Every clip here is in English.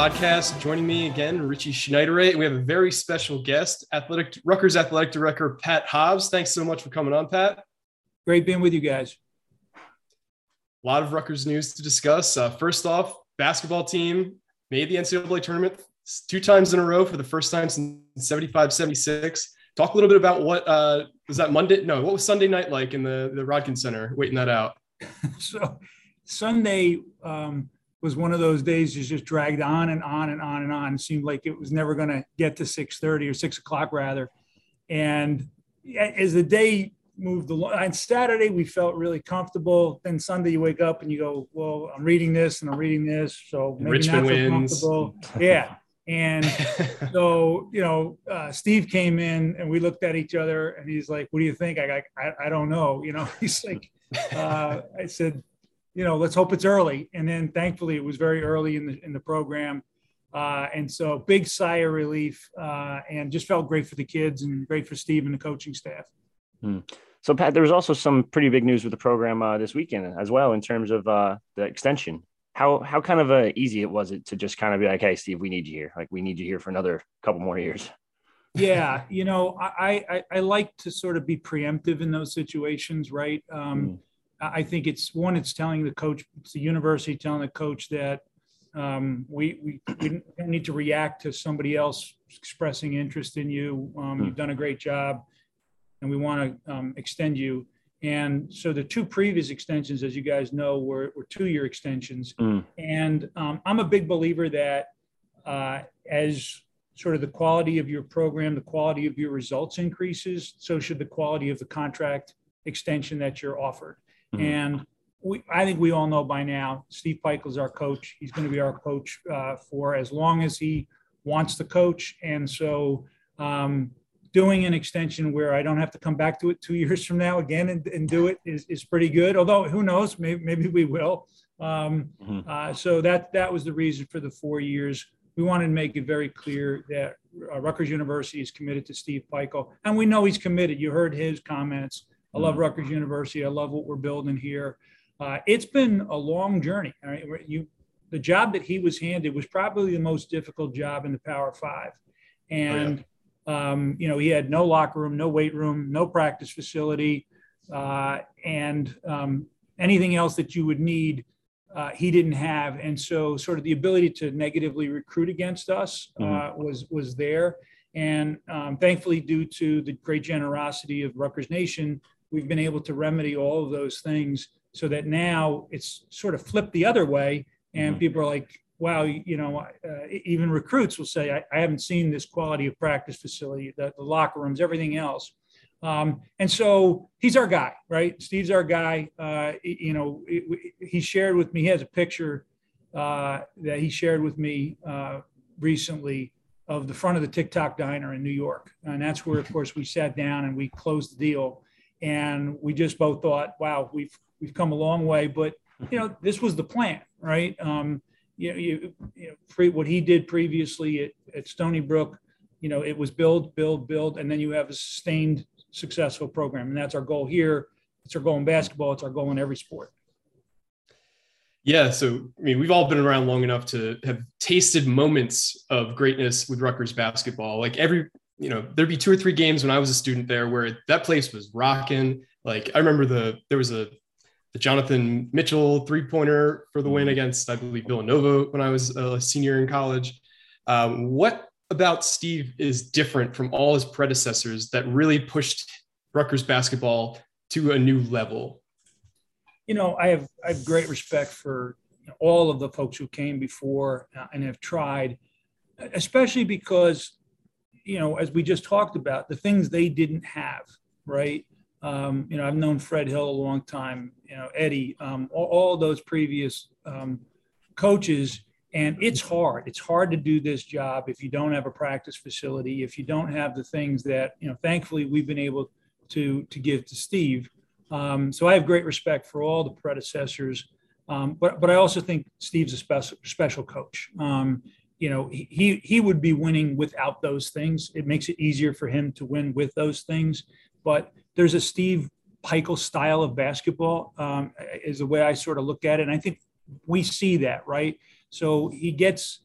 Podcast. Joining me again, Richie Schneiderate. We have a very special guest, athletic Rutgers athletic director Pat Hobbs. Thanks so much for coming on, Pat. Great being with you guys. A lot of Rutgers news to discuss. Uh, first off, basketball team made the NCAA tournament two times in a row for the first time since 75 76. Talk a little bit about what uh, was that Monday? No, what was Sunday night like in the, the Rodkin Center, waiting that out? so Sunday um, was one of those days that just dragged on and on and on and on. It seemed like it was never going to get to 6:30 or 6 o'clock rather. And as the day moved along, on Saturday we felt really comfortable. Then Sunday you wake up and you go, "Well, I'm reading this and I'm reading this, so maybe Richmond not so wins. comfortable." Yeah. And so, you know, uh, Steve came in and we looked at each other and he's like, "What do you think?" I I, I- I don't know. You know, he's like, uh, I said, you know, let's hope it's early. And then thankfully it was very early in the in the program. Uh, and so big sigh of relief uh, and just felt great for the kids and great for Steve and the coaching staff. So, Pat, there was also some pretty big news with the program uh, this weekend as well in terms of uh, the extension. How how kind of uh, easy it was it to just kind of be like, "Hey, Steve, we need you here. Like, we need you here for another couple more years." Yeah, you know, I, I I like to sort of be preemptive in those situations, right? Um, I I think it's one, it's telling the coach, it's the university telling the coach that um, we, we we don't need to react to somebody else expressing interest in you. Um. You've done a great job, and we want to um, extend you. And so the two previous extensions, as you guys know, were, were two-year extensions. Mm. And um, I'm a big believer that uh, as sort of the quality of your program, the quality of your results increases, so should the quality of the contract extension that you're offered. Mhm. And we, I think we all know by now, Steve Pikiell is our coach. He's going to be our coach uh, for as long as he wants to coach. And so um, doing an extension where I don't have to come back to it two years from now again and, and do it is, is pretty good. Although who knows, maybe, maybe we will. Um, Mhm. uh, so that, that was the reason for the four years. We wanted to make it very clear that uh, Rutgers University is committed to Steve Pikiell, and we know he's committed. You heard his comments. I love Rutgers University. I love what we're building here. Uh, it's been a long journey. All right, you, the job that he was handed was probably the most difficult job in the Power Five, and um, you know he had no locker room, no weight room, no practice facility, uh, and um, anything else that you would need uh, he didn't have, and so sort of the ability to negatively recruit against us uh, was was there, and um, thankfully, due to the great generosity of Rutgers Nation, we've been able to remedy all of those things so that now it's sort of flipped the other way, and Mhm. people are like, "Wow, you know," uh, even recruits will say, I, "I haven't seen this quality of practice facility, the, the locker rooms, everything else." Um, and so he's our guy, right? Steve's our guy. Uh, you know, it- it- he shared with me, he has a picture uh, that he shared with me uh, recently of the front of the Tick Tock diner in New York. And that's where, of course, we sat down and we closed the deal. And we just both thought, wow, we've, we've come a long way, but you know, this was the plan, right? Um, you know, you, you know, pre, what he did previously at, at Stony Brook, you know, it was build, build, build, and then you have a sustained successful program. And that's our goal here. It's our goal in basketball. It's our goal in every sport. Yeah, so I mean, we've all been around long enough to have tasted moments of greatness with Rutgers basketball. Like every, you know, there'd be two or three games when I was a student there where that place was rocking. Like I remember the there was a the Jonathan Mitchell three pointer for the win mm-hmm. against, I believe, Villanova when I was a senior in college. Um, what about Steve is different from all his predecessors that really pushed Rutgers basketball to a new level? You know, I have I have great respect for all of the folks who came before uh, and have tried, especially because, you know, as we just talked about, the things they didn't have, right? Um, you know, I've known Fred Hill a long time, you know, Eddie, um, all, all, those previous um, coaches. And it's hard. It's hard to do this job if you don't have a practice facility, if you don't have the things that, you know, thankfully we've been able to, to give to Steve. Um, so I have great respect for all the predecessors. Um, but, but I also think Steve's a special, special coach. You know, he, he would be winning without those things. It makes it easier for him to win with those things. But there's a Steve Pikiell style of basketball, um, is the way I sort of look at it. And I think we see that, right? So he gets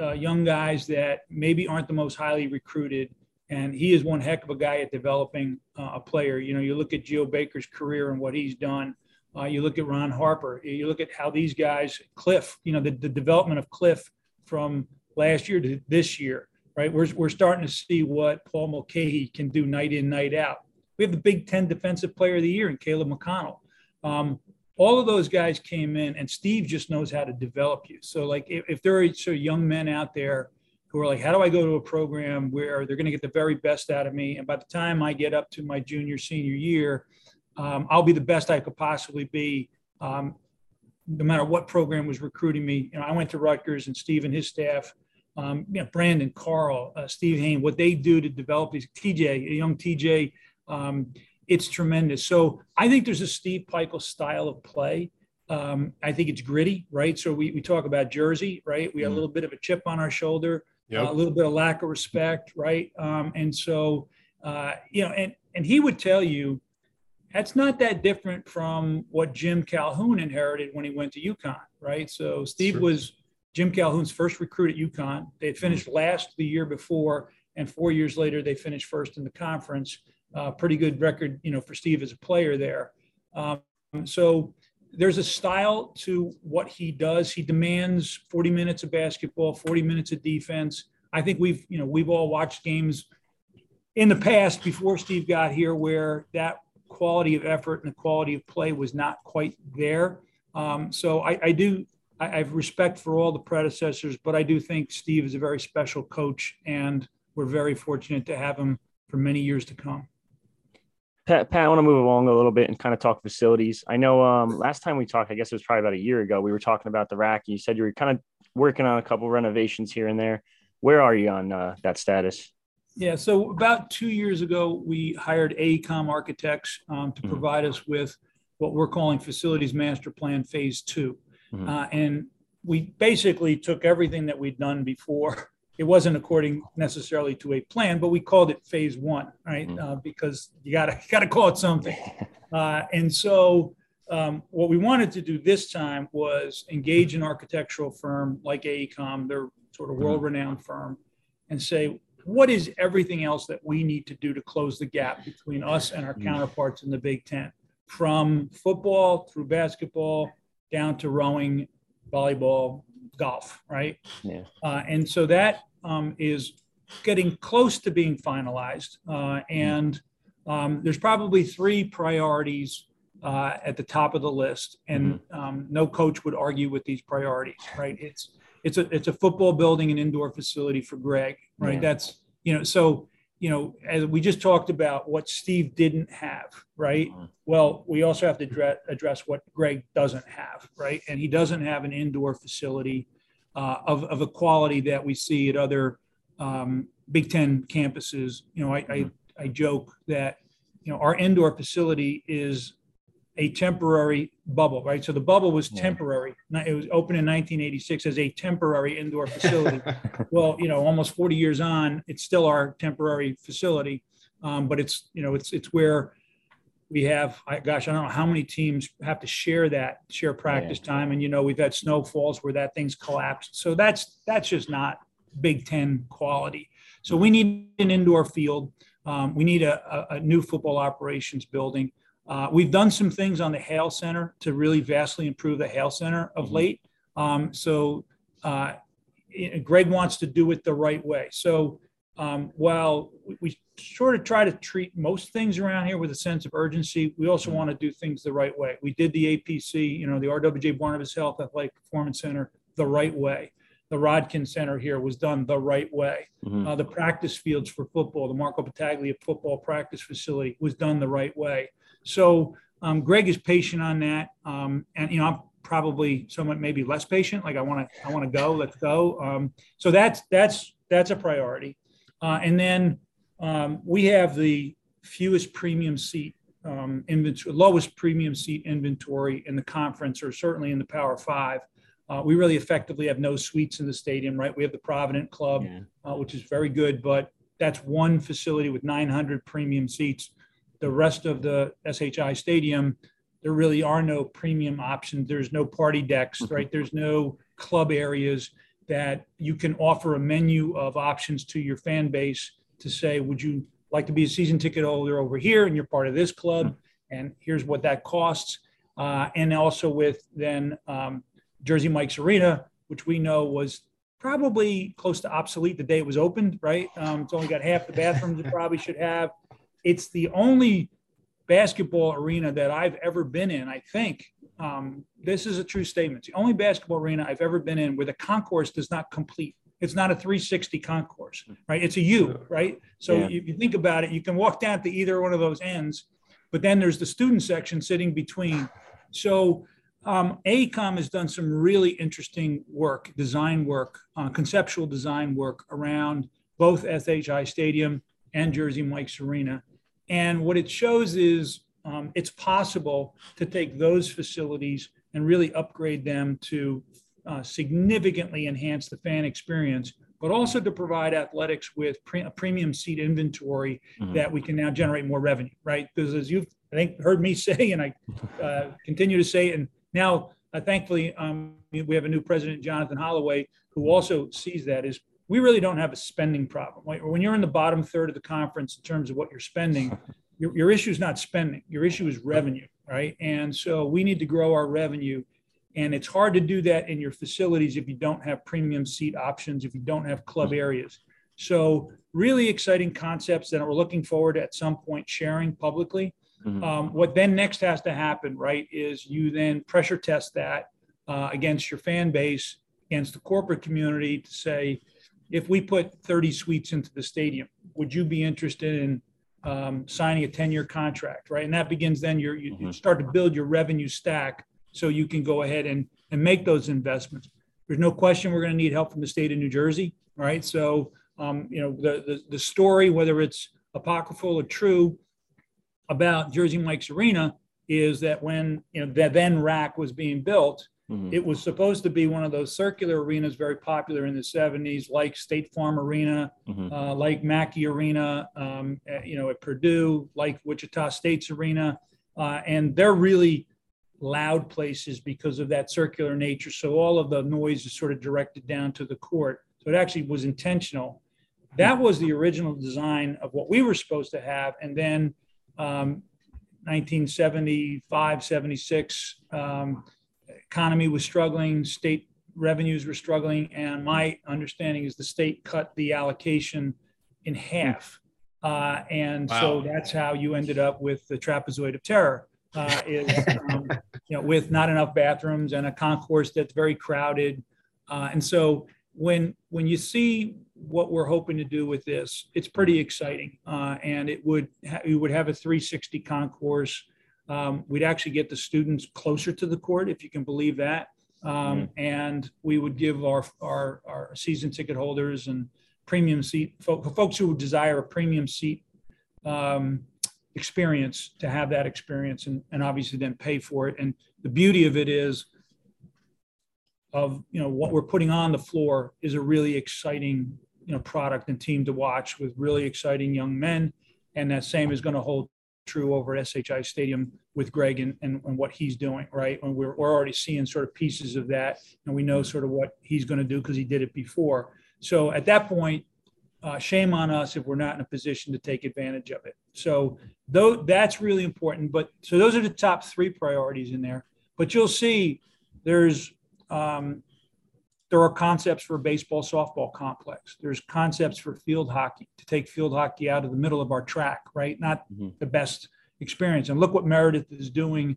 uh, young guys that maybe aren't the most highly recruited. And he is one heck of a guy at developing uh, a player. You know, you look at Geo Baker's career and what he's done. Uh, you look at Ron Harper. You look at how these guys, Cliff, you know, the, the development of Cliff from last year to this year, right? We're, we're starting to see what Paul Mulcahy can do night in, night out. We have the Big Ten Defensive Player of the Year in Caleb McConnell. Um, all of those guys came in, and Steve just knows how to develop you. So, like, if, if there are sort of young men out there who are like, how do I go to a program where they're going to get the very best out of me? And by the time I get up to my junior, senior year, um, I'll be the best I could possibly be. Um, no matter what program was recruiting me, you know, I went to Rutgers and Steve and his staff, um, you know, Brandon, Carl, uh, Steve Hayn, what they do to develop these TJ, a young TJ um, it's tremendous. So I think there's a Steve Pikiell style of play. Um, I think it's gritty, right? So we, we talk about Jersey, right? We have a mm-hmm. little bit of a chip on our shoulder, yep. uh, a little bit of lack of respect, right? Um, and so, uh, you know, and, and he would tell you that's not that different from what Jim Calhoun inherited when he went to UConn, right? So Steve sure. was Jim Calhoun's first recruit at UConn. They had finished mm-hmm. last the year before, and four years later, they finished first in the conference uh, pretty good record, you know, for Steve as a player there. Um, so there's a style to what he does. He demands 40 minutes of basketball, 40 minutes of defense. I think we've, you know, we've all watched games in the past before Steve got here where that quality of effort and the quality of play was not quite there. Um, so I, I do, I, I have respect for all the predecessors, but I do think Steve is a very special coach, and we're very fortunate to have him for many years to come. Pat, Pat, I want to move along a little bit and kind of talk facilities. I know um, last time we talked, I guess it was probably about a year ago, we were talking about the RAC, and You said you were kind of working on a couple renovations here and there. Where are you on uh, that status? Yeah, so about two years ago, we hired AECOM Architects um, to mm-hmm. provide us with what we're calling Facilities Master Plan Phase 2 mm-hmm. uh, and we basically took everything that we'd done before it wasn't according necessarily to a plan, but we called it phase one, right? Mm-hmm. Uh, because you gotta you gotta call it something. Uh, and so um, what we wanted to do this time was engage an architectural firm like AECOM, they're sort of mm-hmm. world-renowned firm, and say what is everything else that we need to do to close the gap between us and our mm-hmm. counterparts in the Big Ten, from football through basketball down to rowing, volleyball, golf, right? Yeah. Uh, and so that um, is getting close to being finalized. Uh, and um, there's probably three priorities uh, at the top of the list, and mm-hmm. um, no coach would argue with these priorities, right? It's it's a it's a football building and indoor facility for Greg, right? Yeah. That's you know so you know as we just talked about what Steve didn't have, right? Mm-hmm. Well, we also have to address, address what Greg doesn't have, right? And he doesn't have an indoor facility uh, of, of a quality that we see at other um, Big Ten campuses. You know, I, I, I joke that, you know, our indoor facility is a temporary bubble, right? So the bubble was temporary. It was open in 1986 as a temporary indoor facility. well, you know, almost 40 years on, it's still our temporary facility, um, but it's you know, it's it's where we have, I, gosh, I don't know how many teams have to share that, share practice yeah. time. And, you know, we've had snowfalls where that thing's collapsed. So that's, that's just not Big Ten quality. So we need an indoor field. Um, we need a, a, a, new football operations building. Uh, we've done some things on the Hale Center to really vastly improve the Hale Center of mm-hmm. late. Um, so uh, Greg wants to do it the right way. So um, while we sort of try to treat most things around here with a sense of urgency, we also mm-hmm. want to do things the right way. We did the APC, you know, the RWJ Barnabas Health Athletic Performance Center the right way. The Rodkin Center here was done the right way. Mm-hmm. Uh, the practice fields for football, the Marco Battaglia football practice facility was done the right way. So um, Greg is patient on that, um, and you know I'm probably somewhat maybe less patient. Like I want to I want to go, let's go. Um, so that's that's that's a priority. Uh, and then um, we have the fewest premium seat um, inventory, lowest premium seat inventory in the conference, or certainly in the Power Five. Uh, we really effectively have no suites in the stadium, right? We have the Provident Club, yeah. uh, which is very good, but that's one facility with 900 premium seats the rest of the SHI stadium, there really are no premium options. There's no party decks, mm-hmm. right? There's no club areas that you can offer a menu of options to your fan base to say, would you like to be a season ticket holder over here and you're part of this club? Mm-hmm. And here's what that costs. Uh, and also with then um, Jersey Mike's Arena, which we know was probably close to obsolete the day it was opened, right? Um, it's only got half the bathrooms it probably should have it's the only basketball arena that I've ever been in, I think. Um, this is a true statement. It's the only basketball arena I've ever been in where the concourse does not complete. It's not a 360 concourse, right? It's a U, right? So yeah. if you think about it, you can walk down to either one of those ends, but then there's the student section sitting between. So um, AECOM has done some really interesting work, design work, uh, conceptual design work around both SHI Stadium and Jersey Mike's Arena. And what it shows is um, it's possible to take those facilities and really upgrade them to uh, significantly enhance the fan experience, but also to provide athletics with pre- a premium seat inventory mm-hmm. that we can now generate more revenue, right? Because as you've, I think, heard me say, and I uh, continue to say, and now uh, thankfully um, we have a new president, Jonathan Holloway, who also sees that is we really don't have a spending problem. When you're in the bottom third of the conference in terms of what you're spending, your, your issue is not spending. Your issue is revenue, right? And so we need to grow our revenue. And it's hard to do that in your facilities if you don't have premium seat options, if you don't have club areas. So, really exciting concepts that we're looking forward to at some point sharing publicly. Mm-hmm. Um, what then next has to happen, right, is you then pressure test that uh, against your fan base, against the corporate community to say, if we put 30 suites into the stadium, would you be interested in um, signing a 10 year contract, right? And that begins then you, you mm-hmm. start to build your revenue stack so you can go ahead and, and make those investments. There's no question we're going to need help from the state of New Jersey, right? So, um, you know, the, the, the story, whether it's apocryphal or true about Jersey Mike's Arena, is that when, you know, the then RAC was being built, Mm-hmm. It was supposed to be one of those circular arenas, very popular in the 70s, like State Farm Arena, mm-hmm. uh, like Mackey Arena, um, at, you know, at Purdue, like Wichita State's Arena. Uh, and they're really loud places because of that circular nature. So all of the noise is sort of directed down to the court. So it actually was intentional. That was the original design of what we were supposed to have. And then um, 1975, 76, um, economy was struggling, state revenues were struggling, and my understanding is the state cut the allocation in half. Uh, and wow. so that's how you ended up with the trapezoid of terror. Uh, is um, you know with not enough bathrooms and a concourse that's very crowded, uh, and so when when you see what we're hoping to do with this, it's pretty exciting, uh, and it would ha- you would have a 360 concourse um, we'd actually get the students closer to the court, if you can believe that. Um, mm And we would give our, our, our, season ticket holders and premium seat folks who would desire a premium seat um, experience to have that experience and, and obviously then pay for it. And the beauty of it is of you know what we're putting on the floor is a really exciting you know product and team to watch with really exciting young men and that same is going to hold true over at SHI Stadium with Greg and, and, and, what he's doing, right? And we're, we're already seeing sort of pieces of that, and we know sort of what he's going to do because he did it before. So at that point, uh, shame on us if we're not in a position to take advantage of it. So though that's really important. But so those are the top three priorities in there. But you'll see there's um, there are concepts for a baseball softball complex. There's concepts for field hockey to take field hockey out of the middle of our track, right? Not mm-hmm. the best experience. And look what Meredith is doing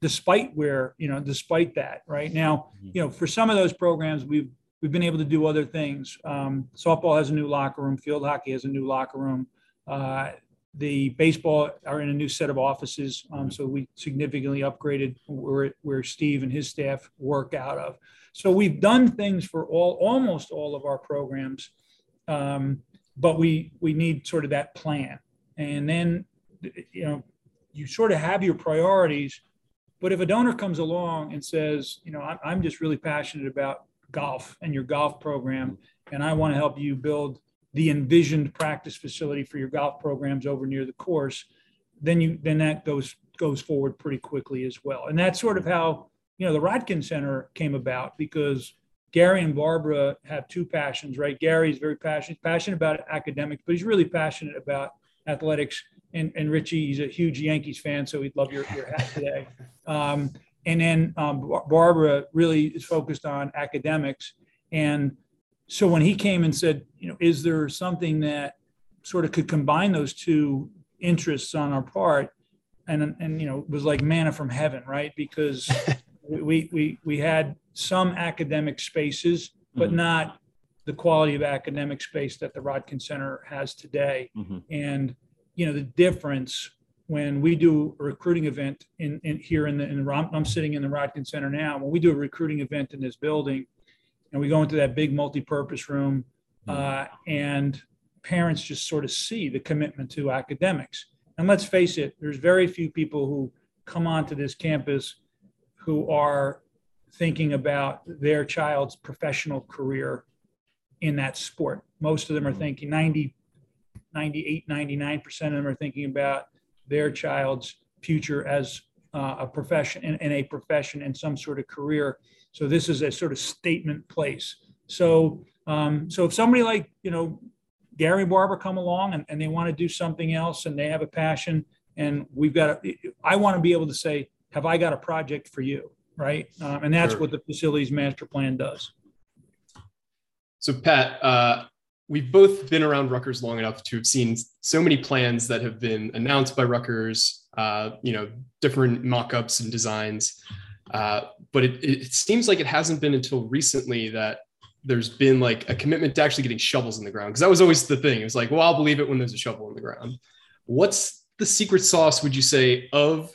despite where, you know, despite that, right? Now, mm-hmm. you know, for some of those programs, we've we've been able to do other things. Um, softball has a new locker room, field hockey has a new locker room. Uh, the baseball are in a new set of offices, um, so we significantly upgraded where, where Steve and his staff work out of. So we've done things for all almost all of our programs, um, but we we need sort of that plan. And then you know you sort of have your priorities, but if a donor comes along and says, you know, I'm, I'm just really passionate about golf and your golf program, and I want to help you build the envisioned practice facility for your golf programs over near the course, then you then that goes goes forward pretty quickly as well. And that's sort of how you know the Rodkin Center came about because Gary and Barbara have two passions, right? Gary's very passionate passionate about academics, but he's really passionate about athletics. And, and Richie, he's a huge Yankees fan, so he'd love your, your hat today. Um, and then um, Barbara really is focused on academics. And so when he came and said, you know, is there something that sort of could combine those two interests on our part? And, and you know, it was like manna from heaven, right? Because we, we, we had some academic spaces, but mm-hmm. not the quality of academic space that the Rodkin Center has today. Mm-hmm. And, you know, the difference when we do a recruiting event in, in here in the, in the, I'm sitting in the Rodkin Center now, when we do a recruiting event in this building, and we go into that big multi-purpose room mm-hmm. uh, and parents just sort of see the commitment to academics and let's face it there's very few people who come onto this campus who are thinking about their child's professional career in that sport most of them are mm-hmm. thinking 90 98 99% of them are thinking about their child's future as uh, a profession in, in, a profession in some sort of career so this is a sort of statement place. So um, so if somebody like you know Gary Barber come along and, and they want to do something else and they have a passion and we've got to, I want to be able to say, have I got a project for you? Right. Um, and that's sure. what the facilities master plan does. So Pat, uh, we've both been around Rutgers long enough to have seen so many plans that have been announced by Rutgers, uh, you know, different mock-ups and designs. Uh, but it, it seems like it hasn't been until recently that there's been like a commitment to actually getting shovels in the ground because that was always the thing. It was like, well, I'll believe it when there's a shovel in the ground. What's the secret sauce, would you say, of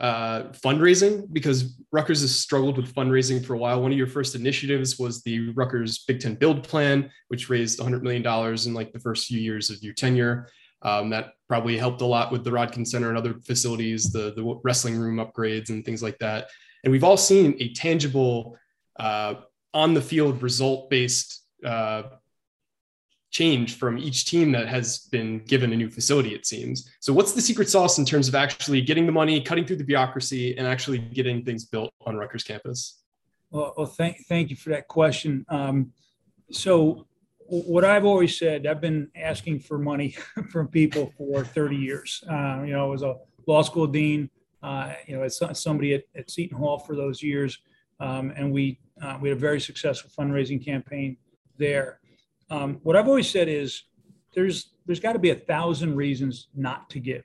uh, fundraising? Because Rutgers has struggled with fundraising for a while. One of your first initiatives was the Rutgers Big Ten Build Plan, which raised $100 million in like the first few years of your tenure. Um, that probably helped a lot with the Rodkin Center and other facilities, the, the wrestling room upgrades and things like that. And we've all seen a tangible, uh, on the field result based uh, change from each team that has been given a new facility, it seems. So, what's the secret sauce in terms of actually getting the money, cutting through the bureaucracy, and actually getting things built on Rutgers campus? Well, well thank, thank you for that question. Um, so, what I've always said, I've been asking for money from people for 30 years. Uh, you know, I was a law school dean uh, you know, as somebody at, at, Seton Hall for those years, um, and we uh, we had a very successful fundraising campaign there. Um, what I've always said is there's there's got to be a thousand reasons not to give,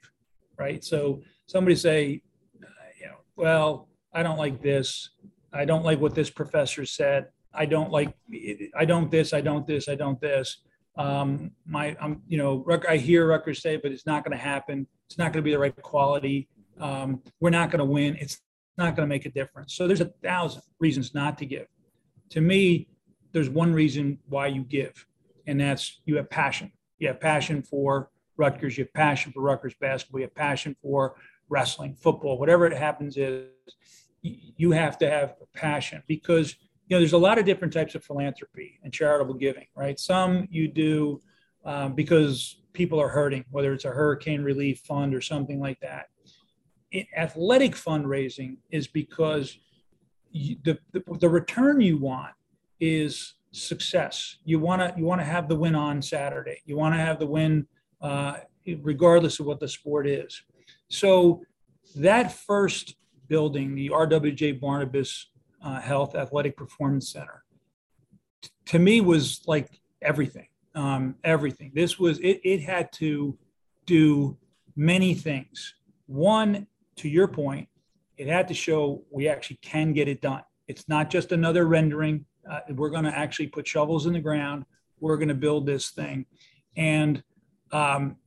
right? So somebody say, uh, you know, well, I don't like this, I don't like what this professor said, I don't like, I don't this, I don't this, I don't this. Um, my, I'm, you know, I hear Rutgers say, but it's not going to happen. It's not going to be the right quality um, we're not going to win. It's not going to make a difference. So there's a thousand reasons not to give. To me, there's one reason why you give, and that's you have passion. You have passion for Rutgers. You have passion for Rutgers basketball. You have passion for wrestling, football, whatever it happens is. You have to have passion because you know there's a lot of different types of philanthropy and charitable giving, right? Some you do um, because people are hurting, whether it's a hurricane relief fund or something like that athletic fundraising is because you, the, the, the return you want is success. You want to you want to have the win on Saturday. You want to have the win uh, regardless of what the sport is. So that first building, the RWJ Barnabas uh, Health Athletic Performance Center, t- to me was like everything. Um, everything. This was it. It had to do many things. One, to your point, it had to show we actually can get it done. It's not just another rendering. Uh, we're going to actually put shovels in the ground. We're going to build this thing. And um,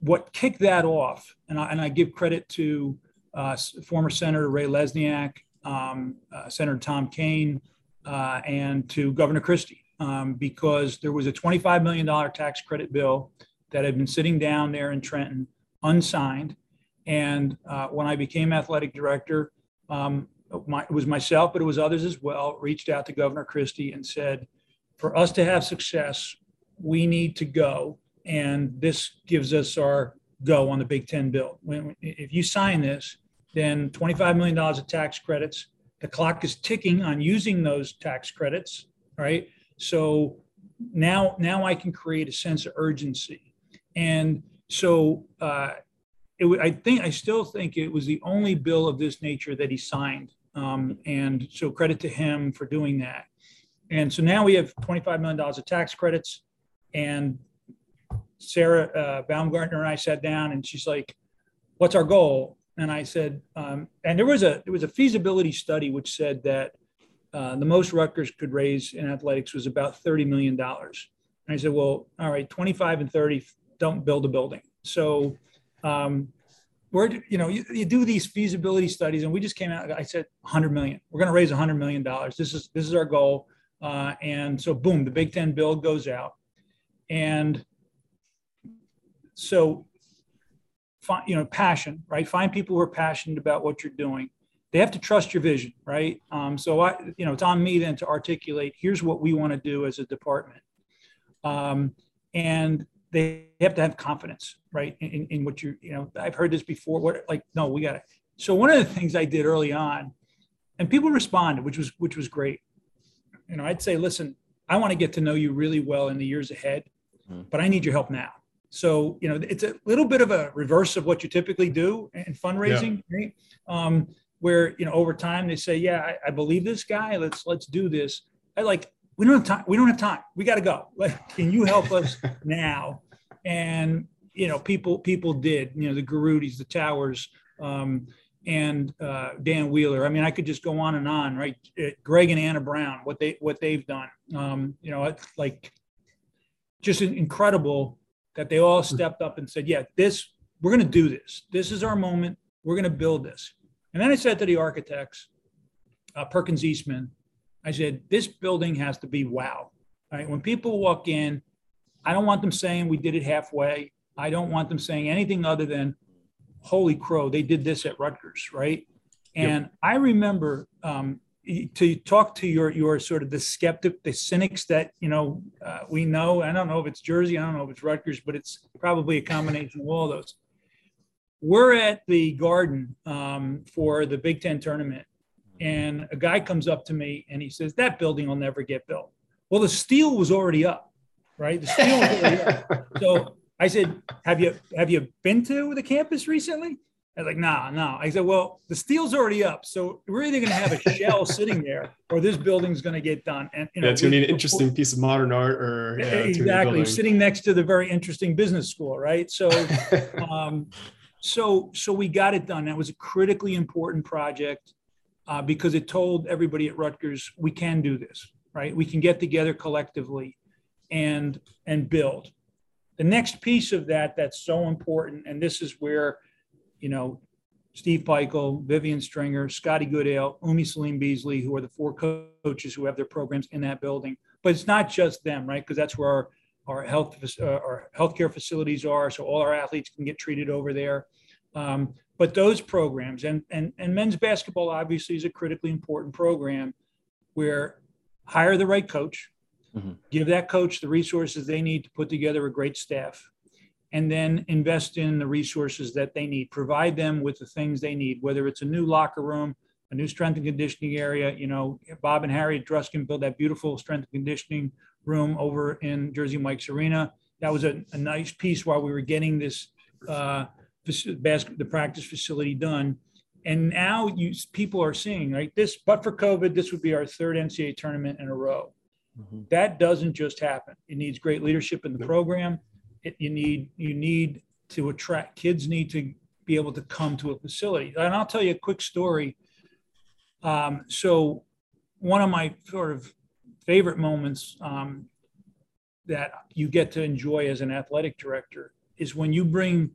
what kicked that off, and I, and I give credit to uh, former Senator Ray Lesniak, um, uh, Senator Tom Kean, uh, and to Governor Christie, um, because there was a $25 million tax credit bill that had been sitting down there in Trenton unsigned. And uh, when I became athletic director, um, my, it was myself, but it was others as well, reached out to Governor Christie and said, for us to have success, we need to go. And this gives us our go on the Big Ten bill. When, if you sign this, then $25 million of tax credits. The clock is ticking on using those tax credits, right? So now, now I can create a sense of urgency. And so uh, it, I think I still think it was the only bill of this nature that he signed um, and so credit to him for doing that. And so now we have $25 million of tax credits. And Sarah uh, Baumgartner and I sat down and she's like, what's our goal? And I said, um, and there was a there was a feasibility study which said that uh, the most Rutgers could raise in athletics was about $30 million. And I said, well, all right, 25 and 30 don't build a building. So um, we're you know you, you, do these feasibility studies and we just came out i said 100 million. We're going to raise 100 million dollars. This is this is our goal. Uh, and so boom the big 10 bill goes out. And so find you know passion right? Find people who are passionate about what you're doing. They have to trust your vision right? Um, so i you know it's on me then to articulate here's what we want to do as a department. Um, and they have to have confidence, right, in, in what you, you know, I've heard this before. What, like, no, we got it. So one of the things I did early on, and people responded, which was which was great. You know, I'd say, listen, I want to get to know you really well in the years ahead, mm-hmm. but I need your help now. So you know, it's a little bit of a reverse of what you typically do in fundraising, yeah. right? Um, where you know over time they say, yeah, I, I believe this guy. Let's let's do this. I like we don't have time. We don't have time. We got to go. Like, can you help us now? And you know, people people did. You know, the Garudis, the Towers, um, and uh, Dan Wheeler. I mean, I could just go on and on. Right, uh, Greg and Anna Brown, what they what they've done. Um, you know, like just incredible that they all stepped up and said, "Yeah, this we're going to do this. This is our moment. We're going to build this." And then I said to the architects, uh, Perkins Eastman, I said, this building has to be wow. Right? When people walk in, I don't want them saying we did it halfway. I don't want them saying anything other than, holy crow, they did this at Rutgers, right? And yep. I remember um, to talk to your your sort of the skeptic, the cynics that you know uh, we know. I don't know if it's Jersey, I don't know if it's Rutgers, but it's probably a combination of all those. We're at the Garden um, for the Big Ten tournament, and a guy comes up to me and he says, That building will never get built. Well, the steel was already up, right? The steel was already up. So I said, Have you have you been to the campus recently? I was like, nah, no. Nah. I said, well, the steel's already up. So we're either going to have a shell sitting there or this building's going to get done. And you know, yeah, it's going to be an interesting piece of modern art or yeah, exactly sitting next to the very interesting business school. Right. So, um, so, so we got it done. That was a critically important project uh, because it told everybody at Rutgers we can do this, right? We can get together collectively and and build. The next piece of that that's so important, and this is where, you know, Steve Pikiell, Vivian Stringer, Scotty Goodale, Umme Salim Beasley, who are the four coaches who have their programs in that building. But it's not just them, right? Because that's where our our health uh, our healthcare facilities are, so all our athletes can get treated over there. Um, but those programs and, and, and men's basketball obviously is a critically important program where hire the right coach, mm-hmm. give that coach the resources they need to put together a great staff, and then invest in the resources that they need. Provide them with the things they need, whether it's a new locker room, a new strength and conditioning area. You know, Bob and Harry Druskin built that beautiful strength and conditioning room over in Jersey Mike's Arena. That was a, a nice piece while we were getting this uh, the practice facility done. And now you people are seeing right this, but for COVID, this would be our third NCAA tournament in a row. Mm-hmm. That doesn't just happen. It needs great leadership in the program. It, you need you need to attract kids. Need to be able to come to a facility. And I'll tell you a quick story. Um, so one of my sort of favorite moments um, that you get to enjoy as an athletic director is when you bring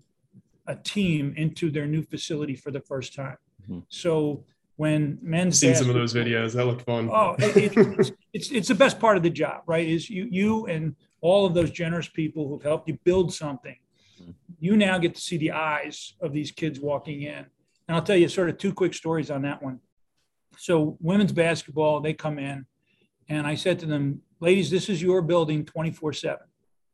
a team into their new facility for the first time. Mm-hmm. So when men's seen some of those videos, that looked fun. Oh, it, it, it's, it's it's the best part of the job, right? Is you you and all of those generous people who've helped you build something. Mm-hmm. You now get to see the eyes of these kids walking in, and I'll tell you sort of two quick stories on that one. So women's basketball, they come in, and I said to them, ladies, this is your building 24 7.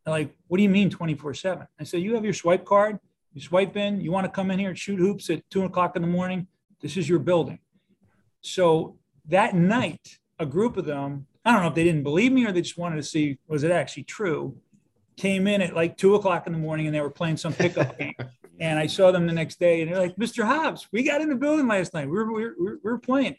They're like, what do you mean 24 7? I said, you have your swipe card, you swipe in, you want to come in here and shoot hoops at two o'clock in the morning. This is your building. So that night, a group of them, I don't know if they didn't believe me or they just wanted to see, was it actually true? Came in at like two o'clock in the morning and they were playing some pickup game. And I saw them the next day and they're like, Mr. Hobbs, we got in the building last night. We were, we were, we were playing.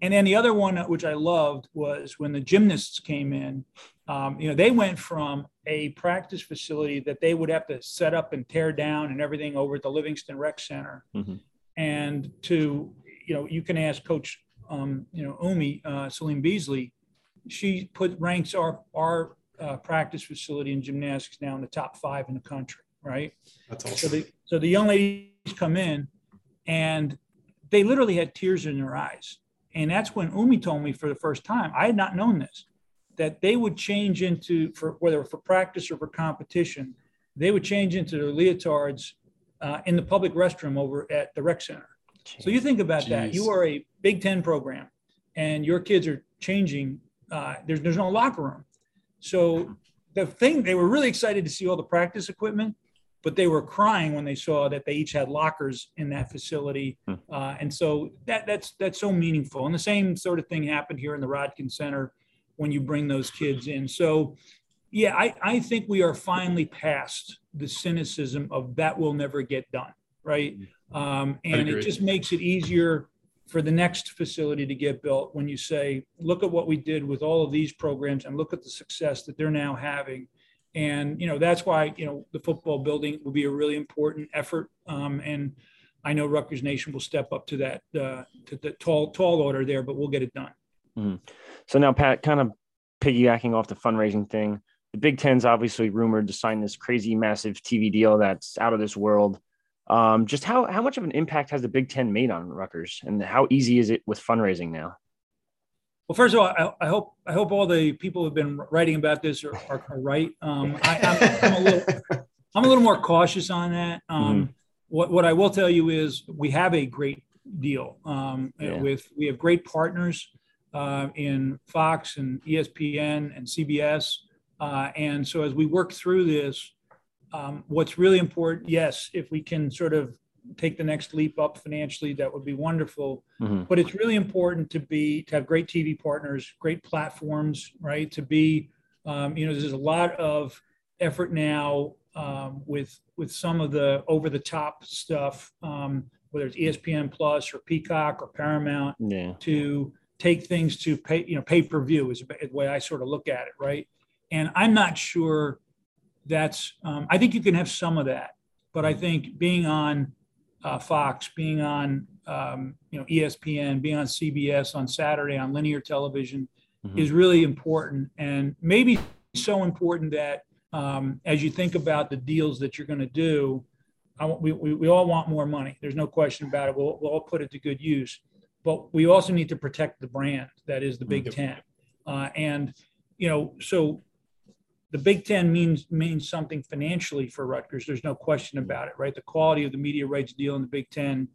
And then the other one, which I loved, was when the gymnasts came in. Um, you know, they went from a practice facility that they would have to set up and tear down and everything over at the Livingston Rec Center, mm-hmm. and to you know, you can ask Coach, um, you know, Umme uh, Salim Beasley. She put ranks our our uh, practice facility in gymnastics now in the top five in the country. Right. That's awesome. So the so the young ladies come in, and they literally had tears in their eyes and that's when Umme told me for the first time, I had not known this, that they would change into, for whether for practice or for competition, they would change into their leotards uh, in the public restroom over at the rec center. Jeez. So you think about Jeez. that. You are a Big Ten program, and your kids are changing. Uh, there's there's no locker room, so the thing they were really excited to see all the practice equipment but they were crying when they saw that they each had lockers in that facility. Hmm. Uh, and so that that's that's so meaningful. And the same sort of thing happened here in the Rodkin Center when you bring those kids in. So yeah, I, I think we are finally past the cynicism of that will never get done, right? Hmm. Um, and it just makes it easier for the next facility to get built when you say, look at what we did with all of these programs and look at the success that they're now having and you know that's why you know the football building will be a really important effort. Um, and I know Rutgers Nation will step up to that uh, to the tall tall order there, but we'll get it done. Mm. So now, Pat, kind of piggybacking off the fundraising thing, the Big Ten's obviously rumored to sign this crazy, massive TV deal that's out of this world. Um, just how how much of an impact has the Big Ten made on Rutgers, and how easy is it with fundraising now? Well, first of all, I, I, hope I hope all the people who've been writing about this are, are, are right. Um, I, am a little I'm a little more cautious on that. Um, mm-hmm. What what I will tell you is we have a great deal um, yeah. with we have great partners uh, in Fox and ESPN and CBS, uh, and so as we work through this, um, what's really important, yes, if we can sort of take the next leap up financially, that would be wonderful. Mm-hmm. But it's really important to be to have great TV partners, great platforms, right? To be, um, you know, there's a lot of effort now um, with with some of the over the top stuff, um, whether it's ESPN Plus or Peacock or Paramount, yeah. to take things to pay, you know, pay per view is the way I sort of look at it, right? And I'm not sure that's. Um, I think you can have some of that, but I think being on uh, Fox, being on um, you know ESPN, being on CBS on Saturday on linear television mm-hmm. is really important, and maybe so important that um, as you think about the deals that you're going to do, I, we, we, we all want more money. There's no question about it. We'll, we'll all put it to good use, but we also need to protect the brand that is the Big mm-hmm. Ten, uh, and you know so the Big Ten means means something financially for Rutgers. There's no question about it, right? The quality of the media rights deal in the Big Ten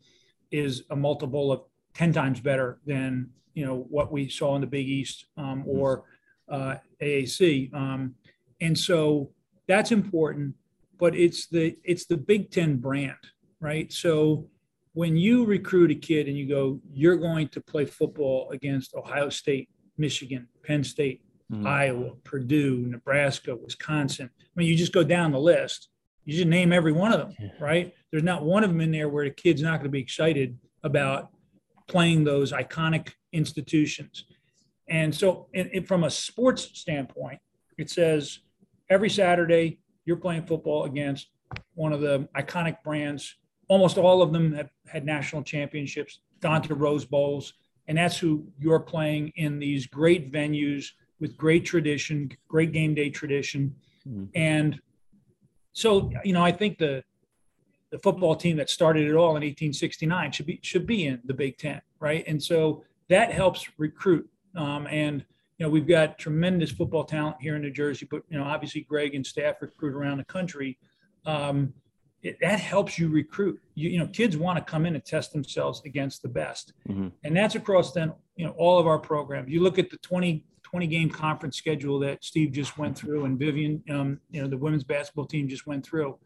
is a multiple of ten times better than you know what we saw in the Big East um, or uh, AAC, um, and so that's important. But it's the it's the Big Ten brand, right? So when you recruit a kid and you go, you're going to play football against Ohio State, Michigan, Penn State, mm. Iowa, Purdue, Nebraska, Wisconsin. I mean, you just go down the list. You just name every one of them, yeah. right? There's not one of them in there where the kid's not going to be excited about playing those iconic institutions. And so, from a sports standpoint, it says every Saturday you're playing football against one of the iconic brands. Almost all of them have had national championships, gone to Rose Bowls, and that's who you're playing in these great venues with great tradition, great game day tradition. Mm-hmm. And so, you know, I think the the football team that started it all in 1869 should be should be in the Big Ten, right? And so that helps recruit. Um, and you know, we've got tremendous football talent here in New Jersey, but you know, obviously Greg and staff recruit around the country. Um, it, that helps you recruit. You, you know, kids want to come in and test themselves against the best, mm-hmm. and that's across then you know all of our programs. You look at the 20 20 game conference schedule that Steve just went through and Vivian, um, you know, the women's basketball team just went through.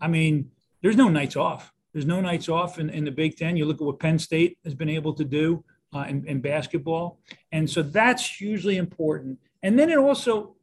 I mean, there's no nights off. There's no nights off in, in the Big Ten. You look at what Penn State has been able to do uh, in, in basketball. And so that's hugely important. And then it also,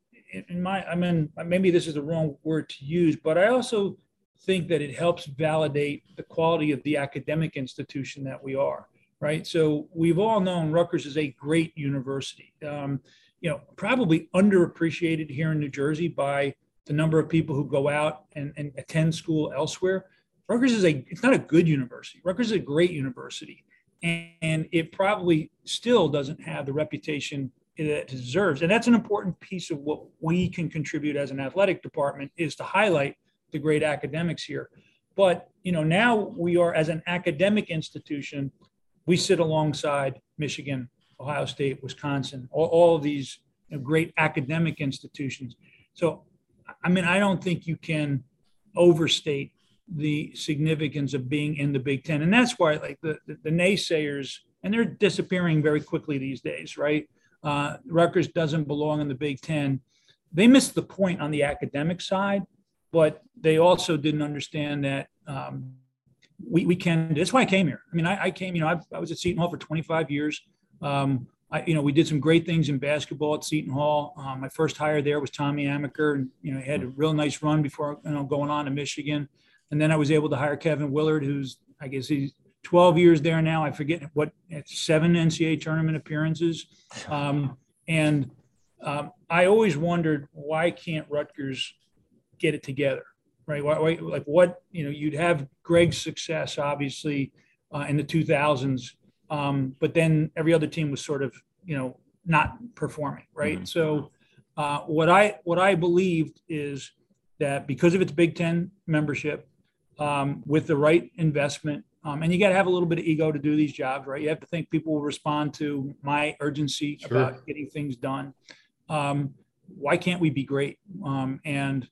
in my, I mean, maybe this is the wrong word to use, but I also think that it helps validate the quality of the academic institution that we are right? So we've all known Rutgers is a great university. Um, you know, probably underappreciated here in New Jersey by the number of people who go out and, and attend school elsewhere. Rutgers is a it's not a good university. Rutgers is a great university, and, and it probably still doesn't have the reputation that it deserves. And that's an important piece of what we can contribute as an athletic department is to highlight the great academics here. But you know, now we are as an academic institution we sit alongside Michigan, Ohio State, Wisconsin, all, all of these you know, great academic institutions. So, I mean, I don't think you can overstate the significance of being in the Big Ten, and that's why, like the the, the naysayers, and they're disappearing very quickly these days, right? Uh, Rutgers doesn't belong in the Big Ten. They missed the point on the academic side, but they also didn't understand that um, we, we can. That's why I came here. I mean, I, I came. You know, I, I, was at Seton Hall for 25 years. Um, I, you know, we did some great things in basketball at Seton Hall. Um, my first hire there was Tommy Amaker, and you know, he had a real nice run before you know going on to Michigan. And then I was able to hire Kevin Willard, who's I guess he's 12 years there now. I forget what seven NCAA tournament appearances. Um, and um, I always wondered why can't Rutgers get it together? right? Why, why, like what you know, you'd have Greg's success obviously uh, in the 2000s, um, but then every other team was sort of you know not performing, right? Mm-hmm. So uh, what I what I believed is that because of its Big Ten membership, um, with the right investment, um, and you got to have a little bit of ego to do these jobs, right? You have to think people will respond to my urgency sure. about getting things done. Um, why can't we be great? Um, and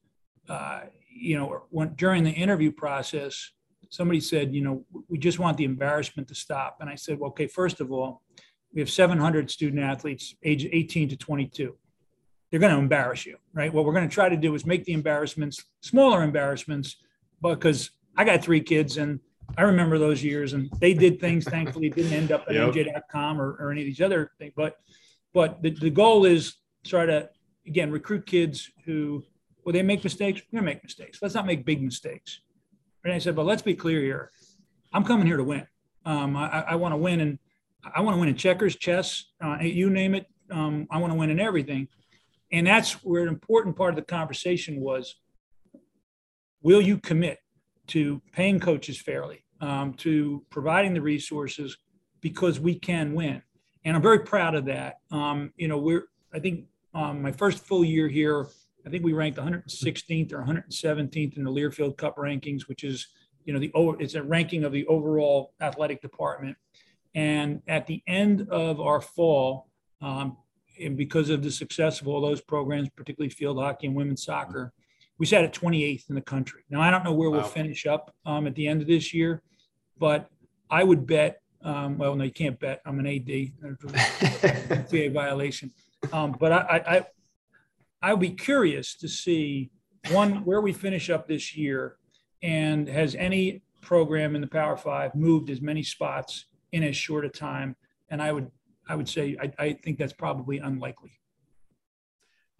uh, you know, when during the interview process, somebody said, you know, we just want the embarrassment to stop. And I said, well, okay, first of all, we have 700 student athletes age 18 to 22. They're going to embarrass you, right? What we're going to try to do is make the embarrassments smaller embarrassments because I got three kids and I remember those years and they did things, thankfully, didn't end up at yep. NJ.com or, or any of these other things. But but the, the goal is try to, again, recruit kids who Will they make mistakes? We're gonna make mistakes. Let's not make big mistakes. And I said, but let's be clear here. I'm coming here to win. Um, I, I want to win, and I want to win in checkers, chess, uh, you name it. Um, I want to win in everything, and that's where an important part of the conversation was. Will you commit to paying coaches fairly, um, to providing the resources, because we can win? And I'm very proud of that. Um, you know, we're I think um, my first full year here I think we ranked 116th or 117th in the Learfield Cup rankings, which is, you know, the it's a ranking of the overall athletic department. And at the end of our fall, um, and because of the success of all those programs, particularly field hockey and women's soccer, we sat at 28th in the country. Now I don't know where wow. we'll finish up um, at the end of this year, but I would bet. Um, well, no, you can't bet. I'm an AD. a violation. Um, but I, I, I'll be curious to see one where we finish up this year, and has any program in the Power Five moved as many spots in as short a time. And I would I would say I, I think that's probably unlikely.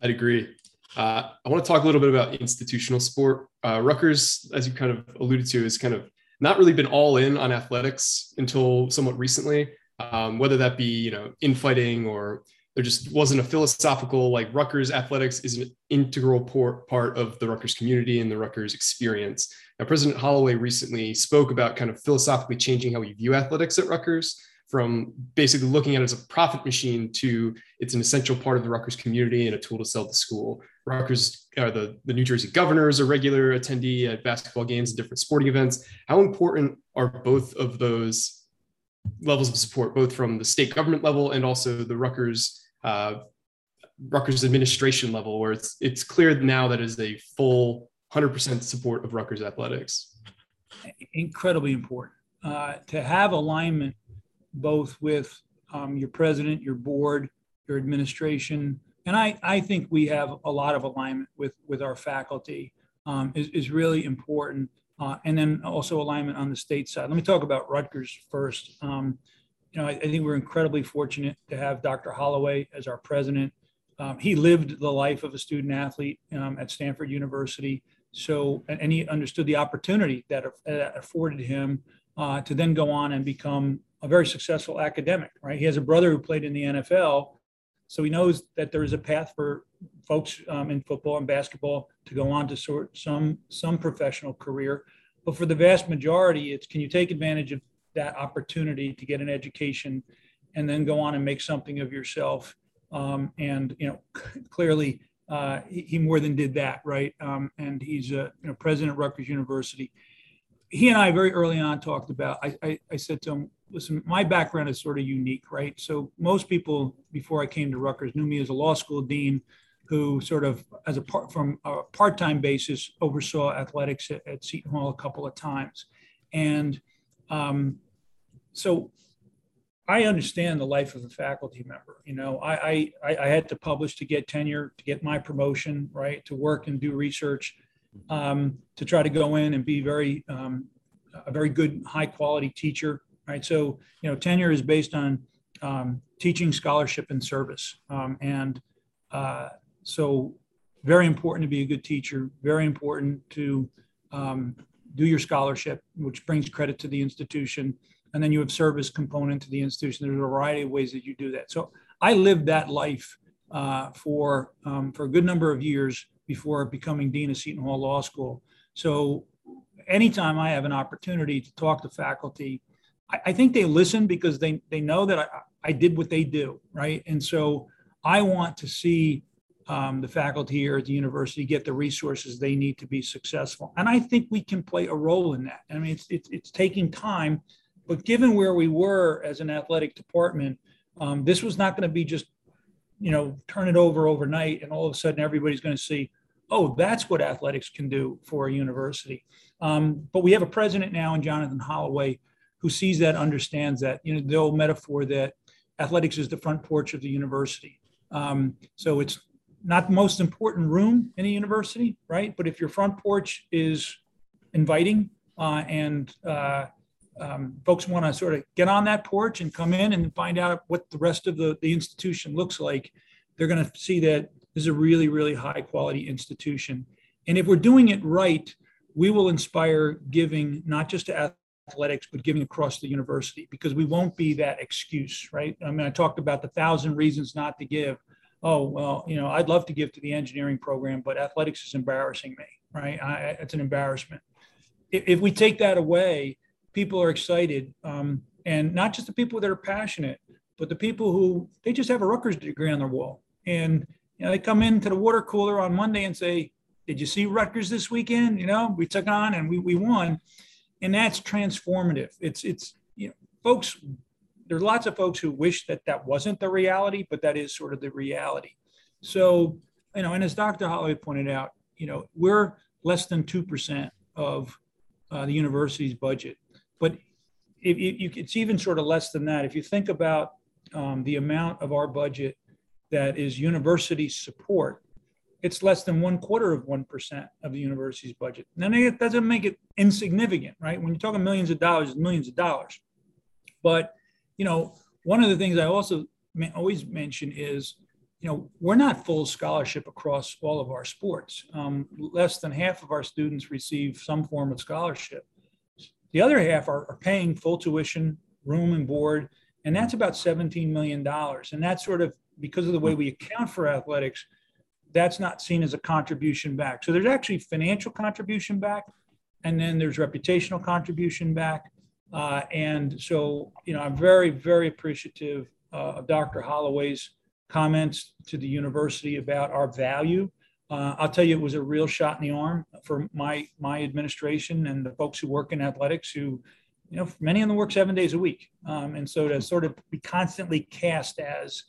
I'd agree. Uh, I want to talk a little bit about institutional sport. Uh, Rutgers, as you kind of alluded to, has kind of not really been all in on athletics until somewhat recently. Um, whether that be you know infighting or there just wasn't a philosophical like Rutgers athletics is an integral part of the Rutgers community and the Rutgers experience. Now, President Holloway recently spoke about kind of philosophically changing how we view athletics at Rutgers from basically looking at it as a profit machine to it's an essential part of the Rutgers community and a tool to sell the school. Rutgers, uh, the, the New Jersey Governor is a regular attendee at basketball games and different sporting events. How important are both of those levels of support, both from the state government level and also the Rutgers uh, Rutgers administration level, where it's it's clear now that is a full 100% support of Rutgers athletics? Incredibly important uh, to have alignment both with um, your president, your board, your administration, and I, I think we have a lot of alignment with with our faculty um, is, is really important. Uh, and then also alignment on the state side. Let me talk about Rutgers first. Um, you know, I, I, think we're incredibly fortunate to have Dr. Holloway as our president. Um, he lived the life of a student athlete um, at Stanford University. So, and, and, he understood the opportunity that, that afforded him uh, to then go on and become a very successful academic, right? He has a brother who played in the NFL. So he knows that there is a path for folks um, in football and basketball to go on to sort some some professional career. But for the vast majority, it's can you take advantage of that opportunity to get an education and then go on and make something of yourself. Um, and you know, clearly uh, he, more than did that, right? Um, and he's a you know president of Rutgers University. He and I very early on talked about. I, I, I said to him, "Listen, my background is sort of unique, right? So most people before I came to Rutgers knew me as a law school dean." who sort of, as a part from a part-time basis, oversaw athletics at, at Seton Hall a couple of times, and um, so I understand the life of a faculty member. You know, I, I, I had to publish to get tenure, to get my promotion, right, to work and do research, um, to try to go in and be very um, a very good, high quality teacher, right. So you know, tenure is based on um, teaching, scholarship, and service, um, and uh, so very important to be a good teacher. Very important to um, do your scholarship, which brings credit to the institution and then you have service component to the institution. There's a variety of ways that you do that. So I lived that life uh, for um, for a good number of years before becoming dean of Seton Hall Law School. So anytime I have an opportunity to talk to faculty, I, I think they listen because they they know that I, I did what they do, right? And so I want to see um, the faculty here at the university get the resources they need to be successful. And I think we can play a role in that. I mean, it's, it's, it's taking time but given where we were as an athletic department, um, this was not going to be just, you know, turn it over overnight and all of a sudden everybody's going to see, oh, that's what athletics can do for a university. Um, but we have a president now in Jonathan Holloway who sees that, understands that, you know, the old metaphor that athletics is the front porch of the university. Um, so it's not the most important room in a university, right? But if your front porch is inviting uh, and uh, um, folks want to sort of get on that porch and come in and find out what the rest of the, the institution looks like, they're going to see that this is a really, really high quality institution. And if we're doing it right, we will inspire giving not just to athletics, but giving across the university because we won't be that excuse, right? I mean, I talked about the thousand reasons not to give. Oh, well, you know, I'd love to give to the engineering program, but athletics is embarrassing me, right? I, it's an embarrassment. If, if we take that away, people are excited, um, and not just the people that are passionate, but the people who they just have a Rutgers degree on their wall, and you know they come into the water cooler on Monday and say, "Did you see Rutgers this weekend? You know, we took on and we we won," and that's transformative. It's it's you know, folks. There's lots of folks who wish that that wasn't the reality, but that is sort of the reality. So, you know, and as Dr. Holloway pointed out, you know, we're less than 2% of uh, the university's budget. But it's even sort of less than that. If you think about um, the amount of our budget that is university support, it's less than one quarter of 1% of the university's budget. Now, that doesn't make it insignificant, right? When you're talking millions of dollars, it's millions of dollars. But, you know, one of the things I also always mention is, you know, we're not full scholarship across all of our sports. Um, less than half of our students receive some form of scholarship. The other half are, are paying full tuition, room and board, and that's about $17 million. And that's sort of because of the way we account for athletics, that's not seen as a contribution back. So there's actually financial contribution back, and then there's reputational contribution back. Uh, and so, you know, I'm very, very appreciative uh, of Dr. Holloway's comments to the university about our value. Uh, I'll tell you, it was a real shot in the arm for my my administration and the folks who work in athletics, who, you know, many of them work seven days a week, um, and so to sort of be constantly cast as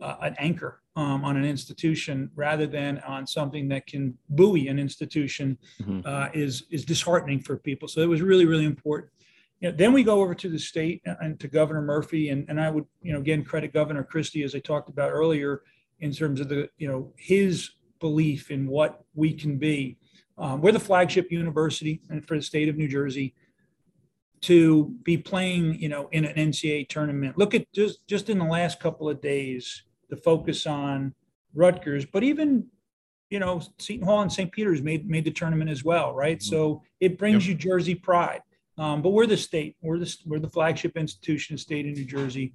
uh, an anchor um, on an institution rather than on something that can buoy an institution mm-hmm. uh, is is disheartening for people. So it was really really important. You know, then we go over to the state and to Governor Murphy, and, and I would you know again credit Governor Christie as I talked about earlier in terms of the you know his belief in what we can be. Um, we're the flagship university and for the state of New Jersey to be playing, you know, in an NCAA tournament. Look at just just in the last couple of days, the focus on Rutgers, but even you know Seton Hall and St. Peter's made made the tournament as well, right? Mm-hmm. So it brings yep. you Jersey pride. Um, but we're the state, we're the we're the flagship institution, of state in New Jersey.